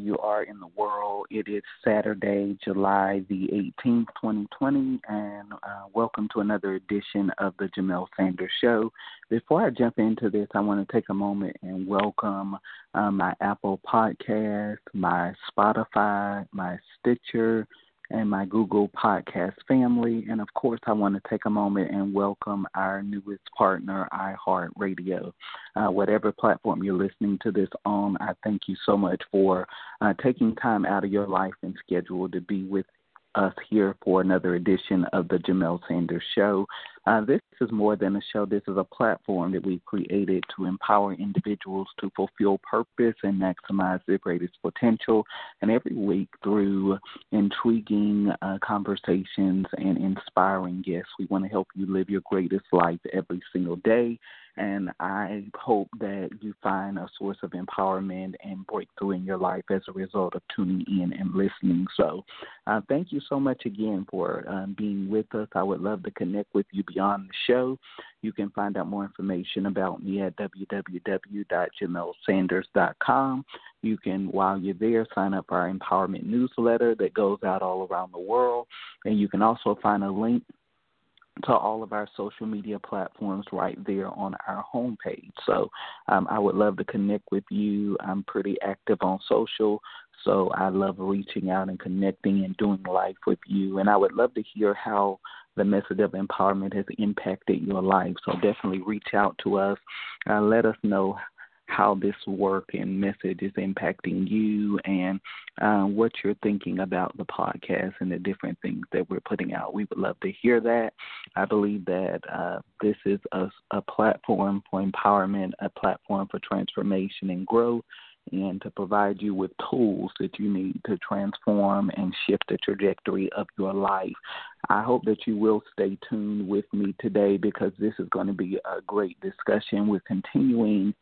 You are in the world. It is Saturday, July the 18th, 2020, and uh, welcome to another edition of the Jamelle Sanders Show. Before I jump into this, I want to take a moment and welcome uh, my Apple Podcast, my Spotify, my Stitcher, and my Google Podcast family. And of course, I want to take a moment and welcome our newest partner, iHeartRadio. Uh, whatever platform you're listening to this on, I thank you so much for uh, taking time out of your life and schedule to be with us here for another edition of the Jamelle Sanders Show. Uh, this is more than a show. This is a platform that we've created to empower individuals to fulfill purpose and maximize their greatest potential. And every week, through intriguing uh, conversations and inspiring guests, we want to help you live your greatest life every single day. And I hope that you find a source of empowerment and breakthrough in your life as a result of tuning in and listening. So, uh, thank you so much again for uh, being with us. I would love to connect with you beyond the show. You can find out more information about me at www.jamelsanders.com. You can, while you're there, sign up for our empowerment newsletter that goes out all around the world. And you can also find a link to all of our social media platforms right there on our homepage. So um, I would love to connect with you. I'm pretty active on social, so I love reaching out and connecting and doing life with you. And I would love to hear how the message of empowerment has impacted your life. So definitely reach out to us. Uh, let us know how this work and message is impacting you and uh, what you're thinking about the podcast and the different things that we're putting out. We would love to hear that. I believe that uh, this is a, a platform for empowerment, a platform for transformation and growth and to provide you with tools that you need to transform and shift the trajectory of your life. I hope that you will stay tuned with me today because this is going to be a great discussion. We're continuing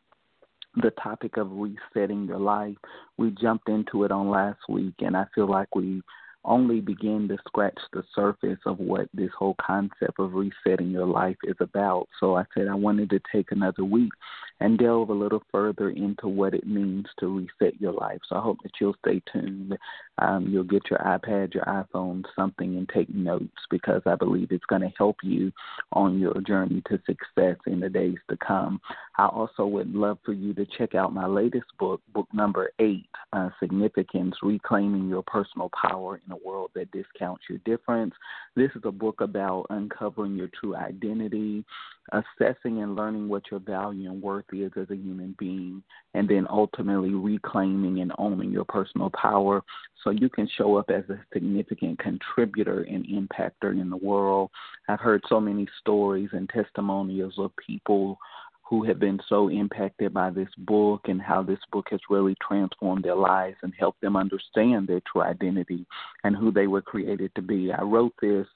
the topic of resetting your life. We jumped into it on last week, and I feel like we only begin to scratch the surface of what this whole concept of resetting your life is about. So I said I wanted to take another week and delve a little further into what it means to reset your life. So I hope that you'll stay tuned. Um, you'll get your iPad, your iPhone, something, and take notes because I believe it's going to help you on your journey to success in the days to come. I also would love for you to check out my latest book, book number eight, uh, Significance Reclaiming Your Personal Power in a World That Discounts Your Difference. This is a book about uncovering your true identity, assessing and learning what your value and worth is as a human being, and then ultimately reclaiming and owning your personal power so you can show up as a significant contributor and impactor in the world. I've heard so many stories and testimonials of people who have been so impacted by this book and how this book has really transformed their lives and helped them understand their true identity and who they were created to be. I wrote this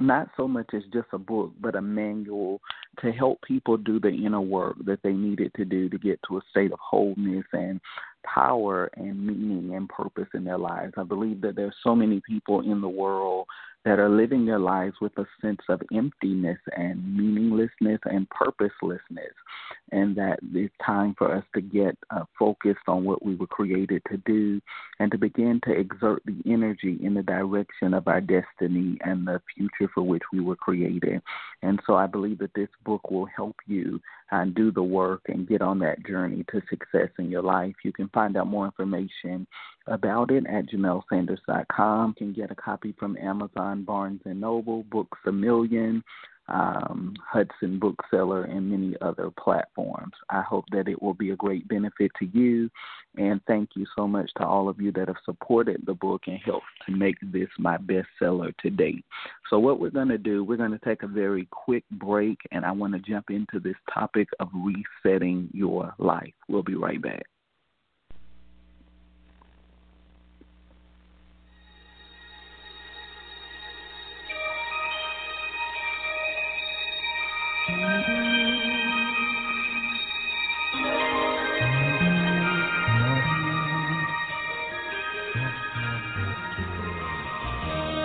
not so much as just a book, but a manual to help people do the inner work that they needed to do to get to a state of wholeness and power and meaning and purpose in their lives. I believe that there's so many people in the world that are living their lives with a sense of emptiness and meaninglessness and purposelessness, and that it's time for us to get uh, focused on what we were created to do and to begin to exert the energy in the direction of our destiny and the future for which we were created. And so I believe that this book will help you uh, do the work and get on that journey to success in your life. You can find out more information about it at jamelsanders.com. You can get a copy from Amazon, Barnes & Noble, Books A Million, um, Hudson Bookseller, and many other platforms. I hope that it will be a great benefit to you. And thank you so much to all of you that have supported the book and helped to make this my bestseller to date. So, what we're going to do, we're going to take a very quick break, and I want to jump into this topic of resetting your life. We'll be right back.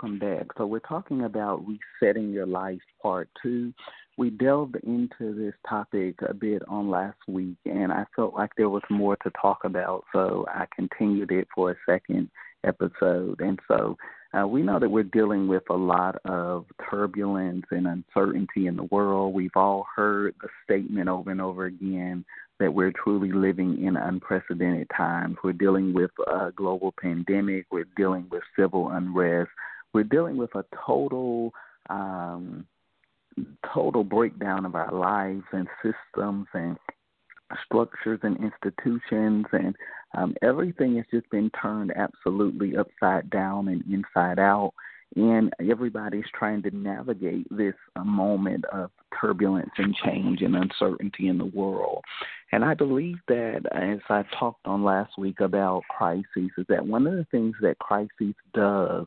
Welcome back. So, we're talking about resetting your life, part two. We delved into this topic a bit on last week, and I felt like there was more to talk about, so I continued it for a second episode. And so, uh, we know that we're dealing with a lot of turbulence and uncertainty in the world. We've all heard the statement over and over again that we're truly living in unprecedented times. We're dealing with a global pandemic. We're dealing with civil unrest. We're dealing with a total, um, total breakdown of our lives and systems and structures and institutions, and um, everything has just been turned absolutely upside down and inside out. And everybody's trying to navigate this uh, moment of turbulence and change and uncertainty in the world. And I believe that, as I talked on last week about crises, is that one of the things that crises does,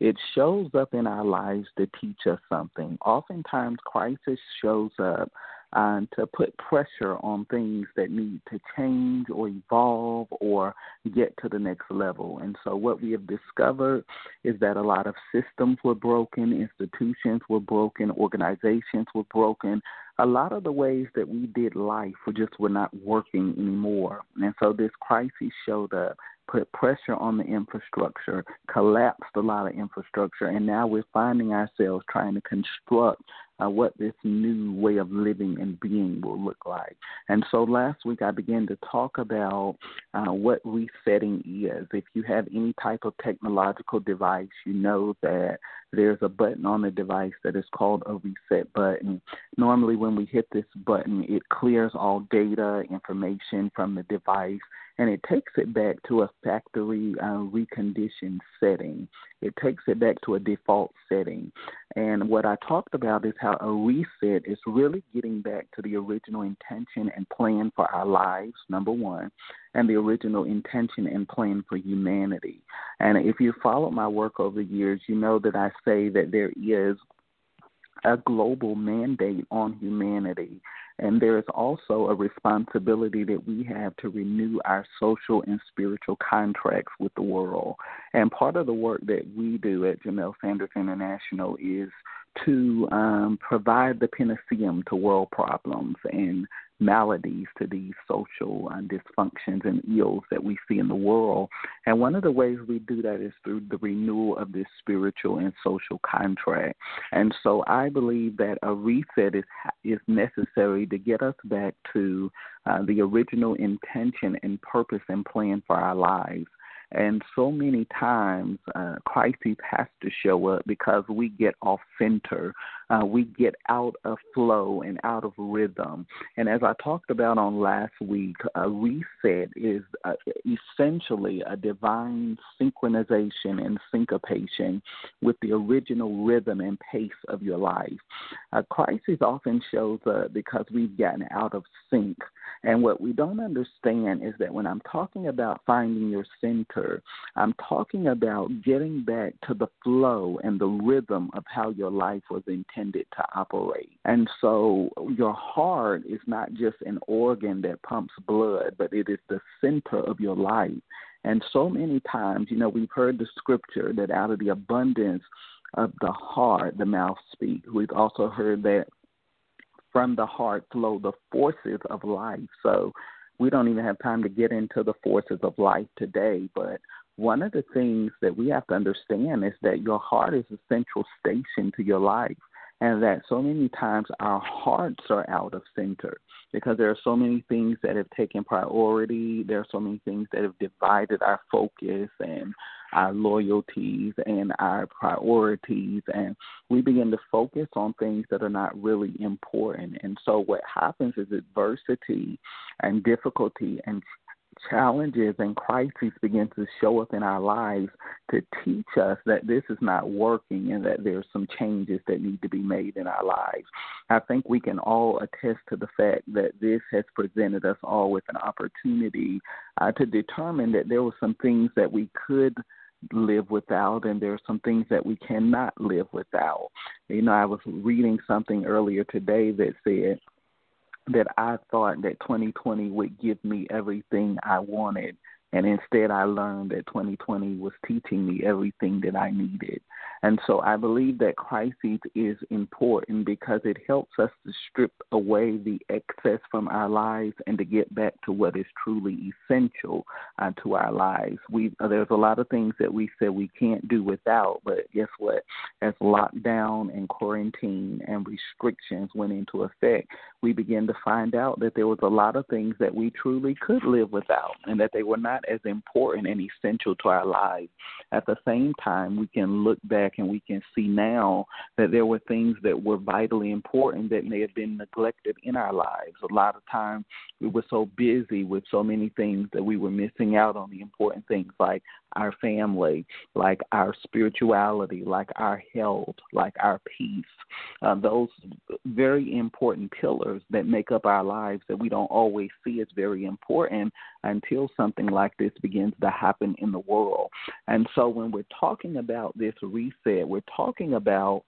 it shows up in our lives to teach us something. Oftentimes, crisis shows up and to put pressure on things that need to change or evolve or get to the next level. And so, what we have discovered is that a lot of systems were broken, institutions were broken, organizations were broken. A lot of the ways that we did life were just were not working anymore. And so, this crisis showed up put pressure on the infrastructure, collapsed a lot of infrastructure, and now we're finding ourselves trying to construct uh, what this new way of living and being will look like. And so last week I began to talk about uh, what resetting is. If you have any type of technological device, you know that there's a button on the device that is called a reset button. Normally, when we hit this button, it clears all data, information from the device and it takes it back to a factory uh, reconditioned setting. It takes it back to a default setting. And what I talked about is how a reset is really getting back to the original intention and plan for our lives, number one, and the original intention and plan for humanity. And if you follow my work over the years, you know that I say that there is a global mandate on humanity and there is also a responsibility that we have to renew our social and spiritual contracts with the world. And part of the work that we do at Jamelle Sanders International is to um, provide the panacea to world problems and maladies to these social uh, dysfunctions and ills that we see in the world. And one of the ways we do that is through the renewal of this spiritual and social contract. And so I believe that a reset is is necessary to get us back to uh, the original intention and purpose and plan for our lives. And so many times, uh, crises has to show up because we get off center, uh, we get out of flow and out of rhythm. And as I talked about on last week, a reset is uh, essentially a divine synchronization and syncopation with the original rhythm and pace of your life. A crisis often shows up because we've gotten out of sync. And what we don't understand is that when I'm talking about finding your center, I'm talking about getting back to the flow and the rhythm of how your life was intended to operate. And so your heart is not just an organ that pumps blood, but it is the center of your life. And so many times, you know, we've heard the scripture that out of the abundance of the heart, the mouth speaks. We've also heard that from the heart flow the forces of life. So we don't even have time to get into the forces of life today, but one of the things that we have to understand is that your heart is a central station to your life and that so many times our hearts are out of center because there are so many things that have taken priority. There are so many things that have divided our focus and our loyalties and our priorities, and we begin to focus on things that are not really important. And so, what happens is adversity and difficulty and challenges and crises begin to show up in our lives to teach us that this is not working and that there's some changes that need to be made in our lives. I think we can all attest to the fact that this has presented us all with an opportunity uh, to determine that there were some things that we could live without and there are some things that we cannot live without. You know, I was reading something earlier today that said that I thought that 2020 would give me everything I wanted and instead, I learned that 2020 was teaching me everything that I needed. And so I believe that crisis is important because it helps us to strip away the excess from our lives and to get back to what is truly essential uh, to our lives. We there's a lot of things that we said we can't do without, but guess what? As lockdown and quarantine and restrictions went into effect, we began to find out that there was a lot of things that we truly could live without, and that they were not as important and essential to our lives. At the same time, we can look back and we can see now that there were things that were vitally important that may have been neglected in our lives. A lot of times we were so busy with so many things that we were missing out on the important things like our family, like our spirituality, like our health, like our peace. Uh, those very important pillars that make up our lives that we don't always see as very important until something like this begins to happen in the world. And so when we're talking about this reset, we're talking about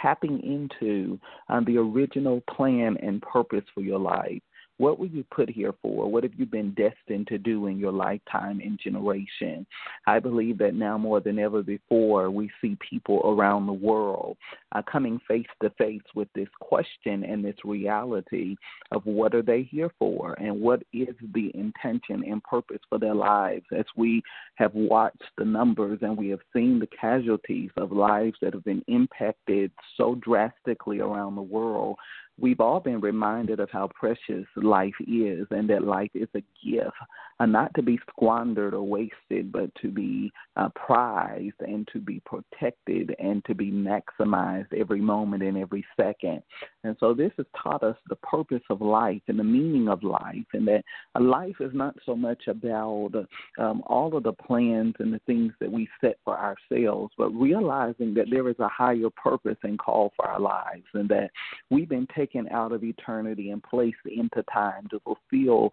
tapping into um, the original plan and purpose for your life. What were you put here for? What have you been destined to do in your lifetime and generation? I believe that now more than ever before, we see people around the world uh, coming face to face with this question and this reality of what are they here for and what is the intention and purpose for their lives. As we have watched the numbers and we have seen the casualties of lives that have been impacted so drastically around the world, we've all been reminded of how precious life is and that life is a gift, uh, not to be squandered or wasted, but to be uh, prized and to be protected and to be maximized every moment and every second. And so this has taught us the purpose of life and the meaning of life, and that life is not so much about um, all of the plans and the things that we set for ourselves, but realizing that there is a higher purpose and call for our lives, and that we've been taken out of eternity and placed into time to fulfill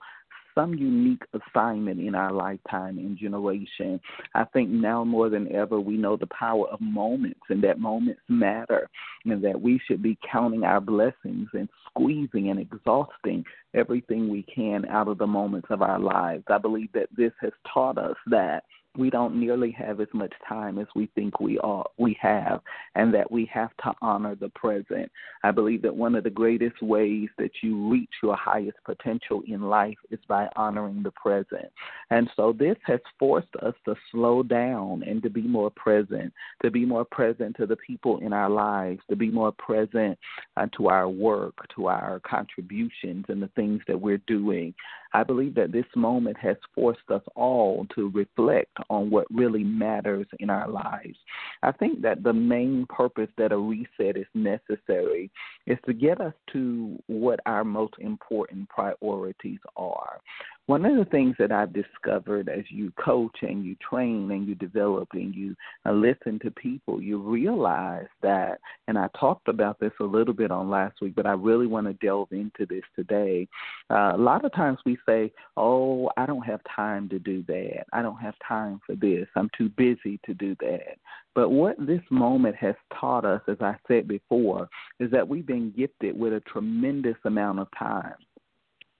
some unique assignment in our lifetime and generation. I think now more than ever, we know the power of moments and that moments matter, and that we should be counting our blessings and squeezing and exhausting everything we can out of the moments of our lives. I believe that this has taught us that we don't nearly have as much time as we think we are we have and that we have to honor the present. I believe that one of the greatest ways that you reach your highest potential in life is by honoring the present. And so this has forced us to slow down and to be more present, to be more present to the people in our lives, to be more present uh, to our work, to our contributions and the things that we're doing. I believe that this moment has forced us all to reflect on what really matters in our lives. I think that the main purpose that a reset is necessary is to get us to what our most important priorities are. One of the things that I've discovered as you coach and you train and you develop and you uh, listen to people, you realize that, and I talked about this a little bit on last week, but I really want to delve into this today. Uh, a lot of times we say, Oh, I don't have time to do that. I don't have time for this. I'm too busy to do that. But what this moment has taught us, as I said before, is that we've been gifted with a tremendous amount of time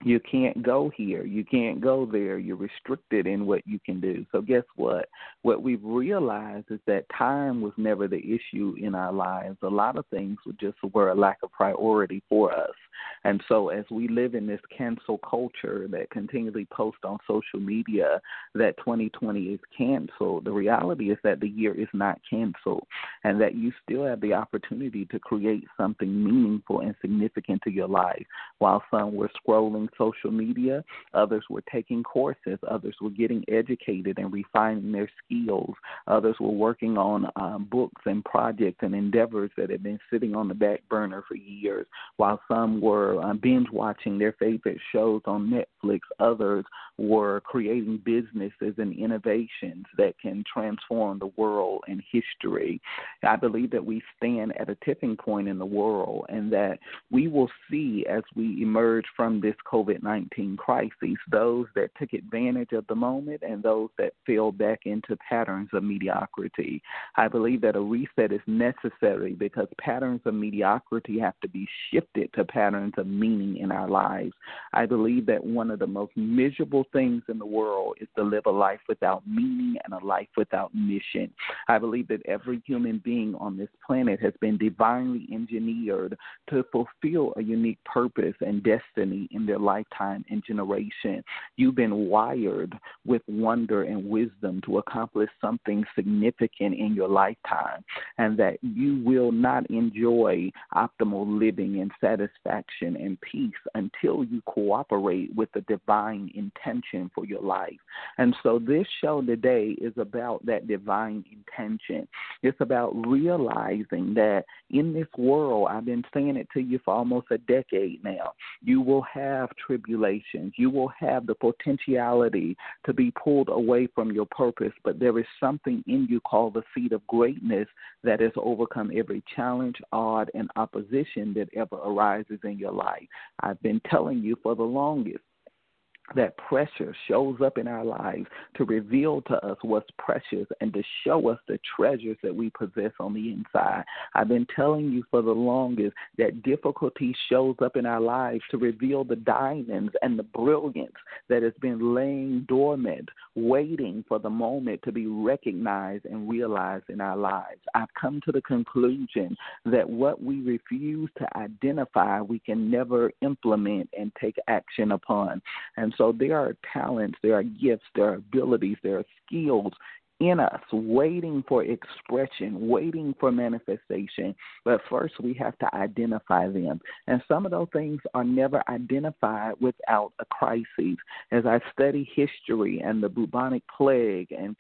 you can't go here, you can't go there, you're restricted in what you can do. So, guess what? What we've realized is that time was never the issue in our lives. A lot of things were just were a lack of priority for us. And so, as we live in this cancel culture that continually posts on social media that 2020 is canceled, the reality is that the year is not canceled and that you still have the opportunity to create something meaningful and significant to your life. While some were scrolling social media, others were taking courses, others were getting educated and refining their skills, others were working on um, books and projects and endeavors that had been sitting on the back burner for years, while some were uh, binge watching their favorite shows on Netflix, others were creating businesses and innovations that can transform the world and history. I believe that we stand at a tipping point in the world and that we will see as we emerge from this COVID 19 crisis those that took advantage of the moment and those that fell back into patterns of mediocrity. I believe that a reset is necessary because patterns of mediocrity have to be shifted to patterns of meaning in our lives. I believe that one of the most miserable things in the world is to live a life without meaning and a life without mission. I believe that every human being on this planet has been divinely engineered to fulfill a unique purpose and destiny in their lifetime and generation. You've been wired with wonder and wisdom to accomplish something significant in your lifetime, and that you will not enjoy optimal living and satisfaction and peace until you cooperate with the divine intention for your life. And so, this show today is about that divine intention. It's about realizing that in this world, I've been saying it to you for almost a decade now, you will have tribulations. You will have the potentiality to be pulled away from your purpose, but there is something in you called the seed of greatness that has overcome every challenge, odd, and opposition that ever arises in your life. I've been telling you for the longest that pressure shows up in our lives to reveal to us what's precious and to show us the treasures that we possess on the inside. I've been telling you for the longest that difficulty shows up in our lives to reveal the diamonds and the brilliance that has been laying dormant, waiting for the moment to be recognized and realized in our lives. I've come to the conclusion that what we refuse to identify, we can never implement and take action upon. And so there are talents, there are gifts, there are abilities, there are skills in us, waiting for expression, waiting for manifestation. But first, we have to identify them. And some of those things are never identified without a crisis. As I study history and the bubonic plague and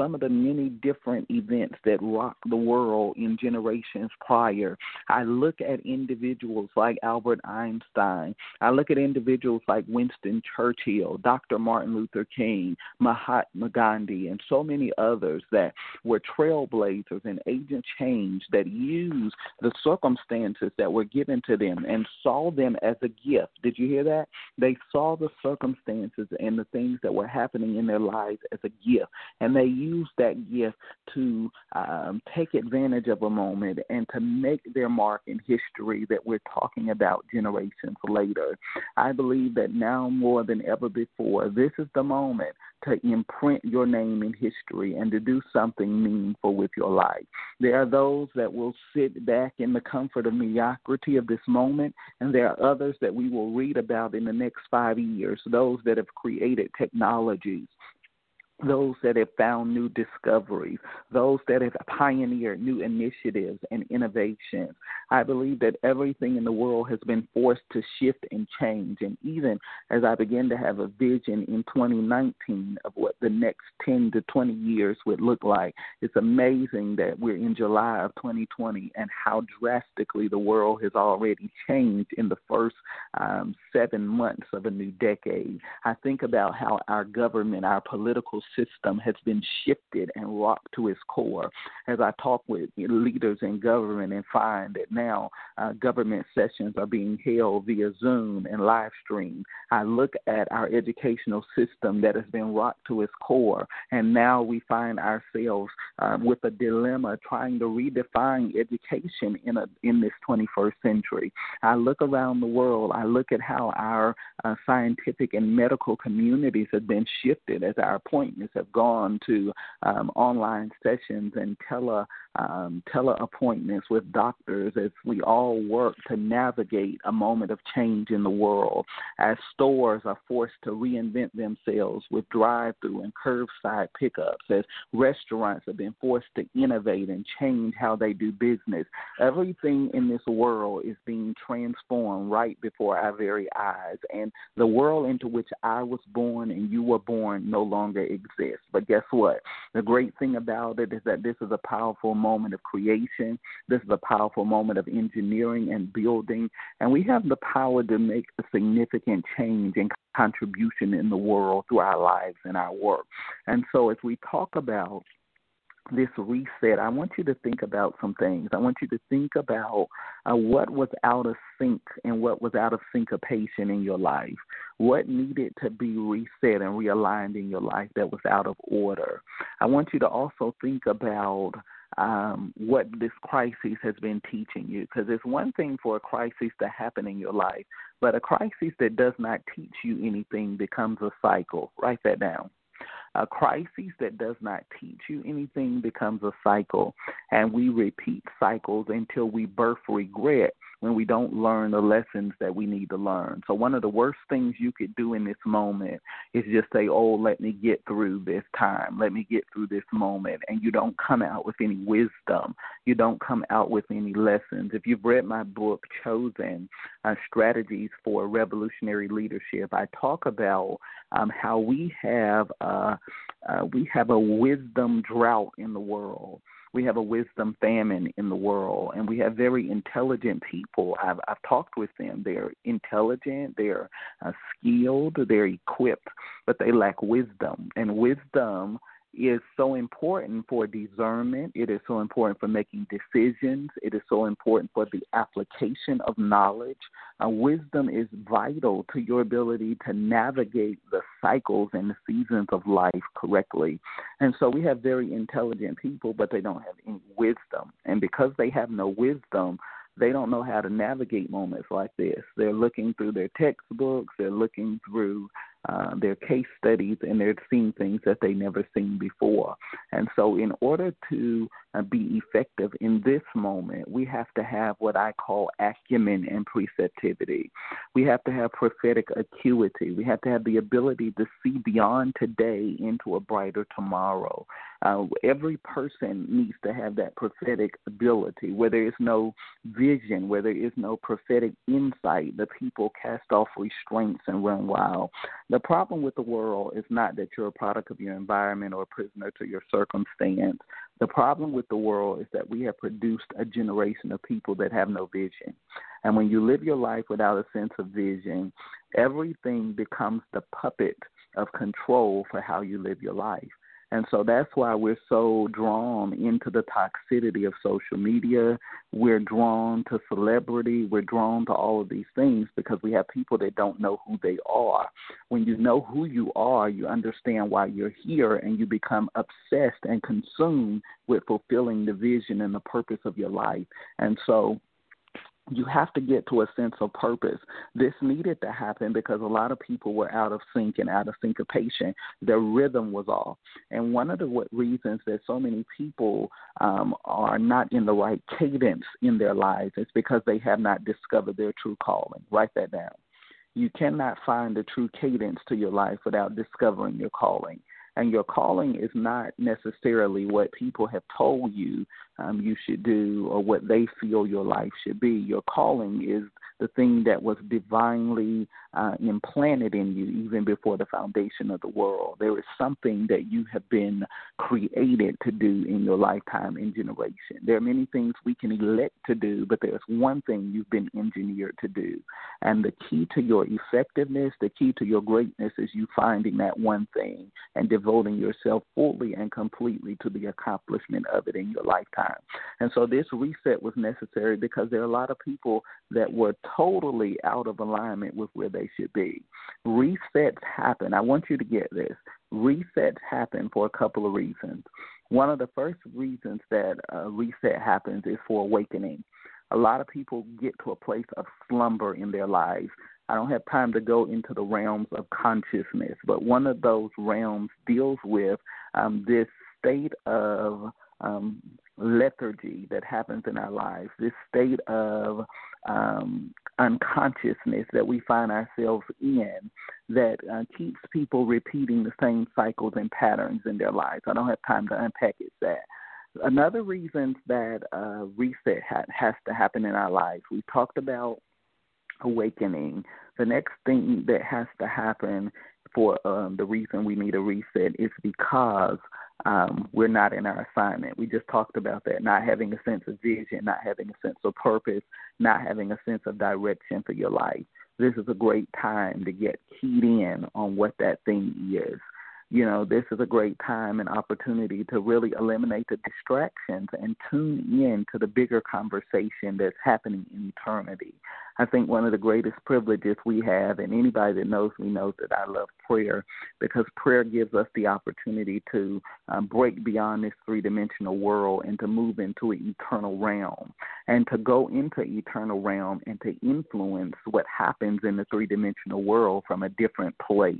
some of the many different events that rocked the world in generations prior. I look at individuals like Albert Einstein. I look at individuals like Winston Churchill, Dr. Martin Luther King, Mahatma Gandhi, and so many others that were trailblazers and agent change that used the circumstances that were given to them and saw them as a gift. Did you hear that? They saw the circumstances and the things that were happening in their lives as a gift, and they used use that gift to um, take advantage of a moment and to make their mark in history that we're talking about generations later. I believe that now more than ever before, this is the moment to imprint your name in history and to do something meaningful with your life. There are those that will sit back in the comfort of mediocrity of this moment, and there are others that we will read about in the next five years, those that have created technologies those that have found new discoveries, those that have pioneered new initiatives and innovations. I believe that everything in the world has been forced to shift and change. And even as I begin to have a vision in 2019 of what the next 10 to 20 years would look like, it's amazing that we're in July of 2020 and how drastically the world has already changed in the first um, seven months of a new decade. I think about how our government, our political system has been shifted and rocked to its core. As I talk with leaders in government and find that now uh, government sessions are being held via Zoom and live stream, I look at our educational system that has been rocked to its core, and now we find ourselves um, with a dilemma trying to redefine education in a in this 21st century. I look around the world, I look at how our uh, scientific and medical communities have been shifted as our appointments have gone to um, online sessions and tele um, teleappointments with doctors as we all work to navigate a moment of change in the world. As stores are forced to reinvent themselves with drive-through and curbside pickups, as restaurants have been forced to innovate and change how they do business. Everything in this world is being transformed right before our very eyes, and the world into which I was born and you were born no longer exists. But guess what? The great thing about it is that this is a powerful moment of creation. This is a powerful moment of engineering and building, and we have the power to make a significant change and contribution in the world through our lives and our work. And so, as we talk about this reset, I want you to think about some things. I want you to think about uh, what was out of sync and what was out of syncopation in your life. What needed to be reset and realigned in your life that was out of order. I want you to also think about um, what this crisis has been teaching you. Because it's one thing for a crisis to happen in your life, but a crisis that does not teach you anything becomes a cycle. Write that down. A crisis that does not teach you anything becomes a cycle, and we repeat cycles until we birth regret when we don't learn the lessons that we need to learn. So, one of the worst things you could do in this moment is just say, Oh, let me get through this time. Let me get through this moment. And you don't come out with any wisdom. You don't come out with any lessons. If you've read my book, Chosen uh, Strategies for Revolutionary Leadership, I talk about um, how we have, uh, uh, we have a wisdom drought in the world we have a wisdom famine in the world, and we have very intelligent people. I've, I've talked with them. They're intelligent, they're uh, skilled, they're equipped, but they lack wisdom. And wisdom is so important for discernment. It is so important for making decisions. It is so important for the application of knowledge. Uh, wisdom is vital to your ability to navigate the cycles and the seasons of life correctly. And so we have very intelligent people, but they don't have any wisdom. And because they have no wisdom, they don't know how to navigate moments like this. They're looking through their textbooks, they're looking through uh, their case studies and they're seeing things that they never seen before. And so, in order to be effective in this moment, we have to have what I call acumen and preceptivity. We have to have prophetic acuity. We have to have the ability to see beyond today into a brighter tomorrow. Uh, every person needs to have that prophetic ability. Where there is no vision, where there is no prophetic insight, the people cast off restraints and run wild. The problem with the world is not that you're a product of your environment or a prisoner to your circumstance. The problem with the world is that we have produced a generation of people that have no vision. And when you live your life without a sense of vision, everything becomes the puppet of control for how you live your life. And so that's why we're so drawn into the toxicity of social media. We're drawn to celebrity. We're drawn to all of these things because we have people that don't know who they are. When you know who you are, you understand why you're here and you become obsessed and consumed with fulfilling the vision and the purpose of your life. And so you have to get to a sense of purpose. This needed to happen because a lot of people were out of sync and out of syncopation. Their rhythm was off. And one of the reasons that so many people um, are not in the right cadence in their lives is because they have not discovered their true calling. Write that down. You cannot find the true cadence to your life without discovering your calling and your calling is not necessarily what people have told you um, you should do or what they feel your life should be. Your calling is the thing that was divinely uh, implanted in you even before the foundation of the world. There is something that you have been created to do in your lifetime and generation. There are many things we can elect to do, but there's one thing you've been engineered to do. And the key to your effectiveness, the key to your greatness is you finding that one thing and devoting yourself fully and completely to the accomplishment of it in your lifetime. And so this reset was necessary because there are a lot of people that were totally out of alignment with where they should be. Resets happen. I want you to get this. Resets happen for a couple of reasons. One of the first reasons that a reset happens is for awakening. A lot of people get to a place of slumber in their lives I don't have time to go into the realms of consciousness, but one of those realms deals with um, this state of um, lethargy that happens in our lives, this state of um, unconsciousness that we find ourselves in that uh, keeps people repeating the same cycles and patterns in their lives. I don't have time to unpack it that. Another reason that uh, reset ha- has to happen in our lives, we talked about awakening. The next thing that has to happen for um, the reason we need a reset is because um, we're not in our assignment. We just talked about that, not having a sense of vision, not having a sense of purpose, not having a sense of direction for your life. This is a great time to get keyed in on what that thing is you know, this is a great time and opportunity to really eliminate the distractions and tune in to the bigger conversation that's happening in eternity. I think one of the greatest privileges we have, and anybody that knows me knows that I love prayer because prayer gives us the opportunity to um, break beyond this three dimensional world and to move into an eternal realm and to go into eternal realm and to influence what happens in the three dimensional world from a different place.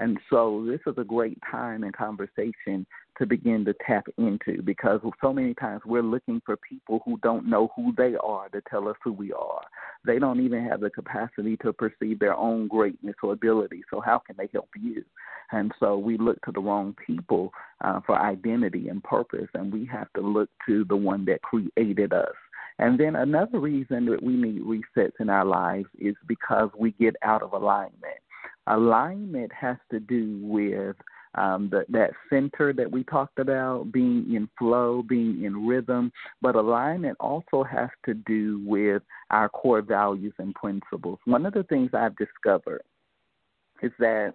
And so this is a great time and conversation to begin to tap into because so many times we're looking for people who don't know who they are to tell us who we are. They don't even have the capacity to perceive their own greatness or ability. So how can they help you? And so we look to the wrong people uh, for identity and purpose, and we have to look to the one that created us. And then another reason that we need resets in our lives is because we get out of alignment. Alignment has to do with um, the, that center that we talked about, being in flow, being in rhythm. But alignment also has to do with our core values and principles. One of the things I've discovered is that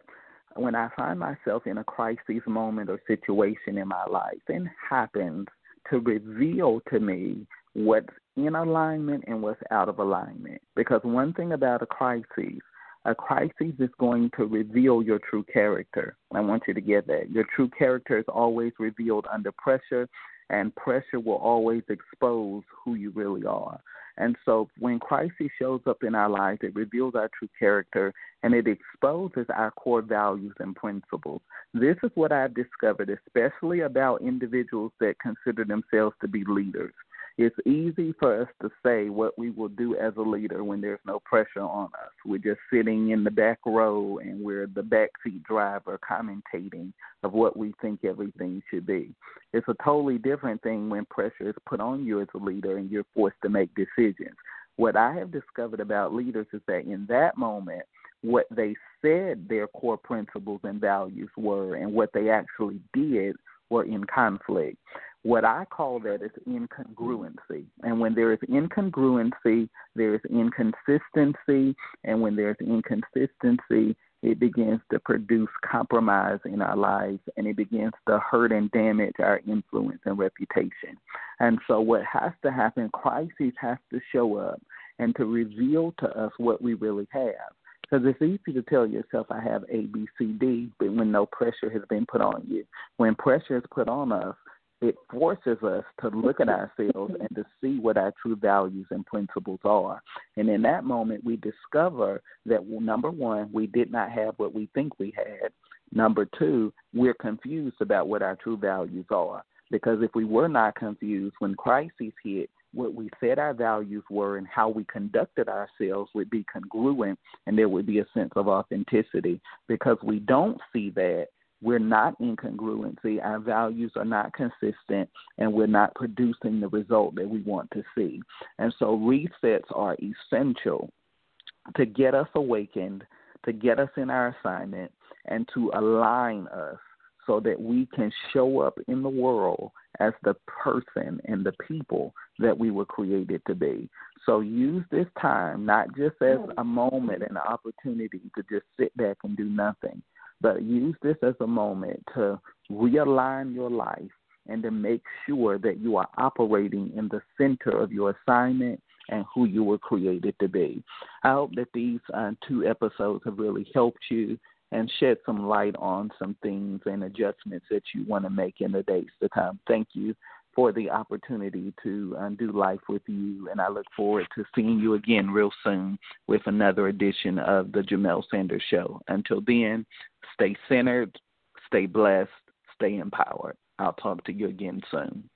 when I find myself in a crisis moment or situation in my life, it happens to reveal to me what's in alignment and what's out of alignment. Because one thing about a crisis a crisis is going to reveal your true character. I want you to get that. Your true character is always revealed under pressure, and pressure will always expose who you really are. And so when crisis shows up in our lives, it reveals our true character and it exposes our core values and principles. This is what I've discovered, especially about individuals that consider themselves to be leaders. It's easy for us to say what we will do as a leader when there's no pressure on us. We're just sitting in the back row and we're the backseat driver commentating of what we think everything should be. It's a totally different thing when pressure is put on you as a leader and you're forced to make decisions. What I have discovered about leaders is that in that moment, what they said their core principles and values were and what they actually did were in conflict. What I call that is incongruency. And when there is incongruency, there is inconsistency. And when there's inconsistency, it begins to produce compromise in our lives and it begins to hurt and damage our influence and reputation. And so, what has to happen, crises has to show up and to reveal to us what we really have. Because it's easy to tell yourself, I have A, B, C, D, but when no pressure has been put on you. When pressure is put on us, it forces us to look at ourselves and to see what our true values and principles are. And in that moment, we discover that number one, we did not have what we think we had. Number two, we're confused about what our true values are. Because if we were not confused when crises hit, what we said our values were and how we conducted ourselves would be congruent and there would be a sense of authenticity. Because we don't see that, we're not in congruency, our values are not consistent, and we're not producing the result that we want to see. And so resets are essential to get us awakened, to get us in our assignment, and to align us so that we can show up in the world as the person and the people that we were created to be. So use this time not just as a moment and an opportunity to just sit back and do nothing, but use this as a moment to realign your life and to make sure that you are operating in the center of your assignment and who you were created to be. I hope that these uh, two episodes have really helped you and shed some light on some things and adjustments that you want to make in the days to come. Thank you for the opportunity to uh, do life with you. And I look forward to seeing you again real soon with another edition of the Jamelle Sanders Show. Until then, stay centered, stay blessed, stay empowered. I'll talk to you again soon.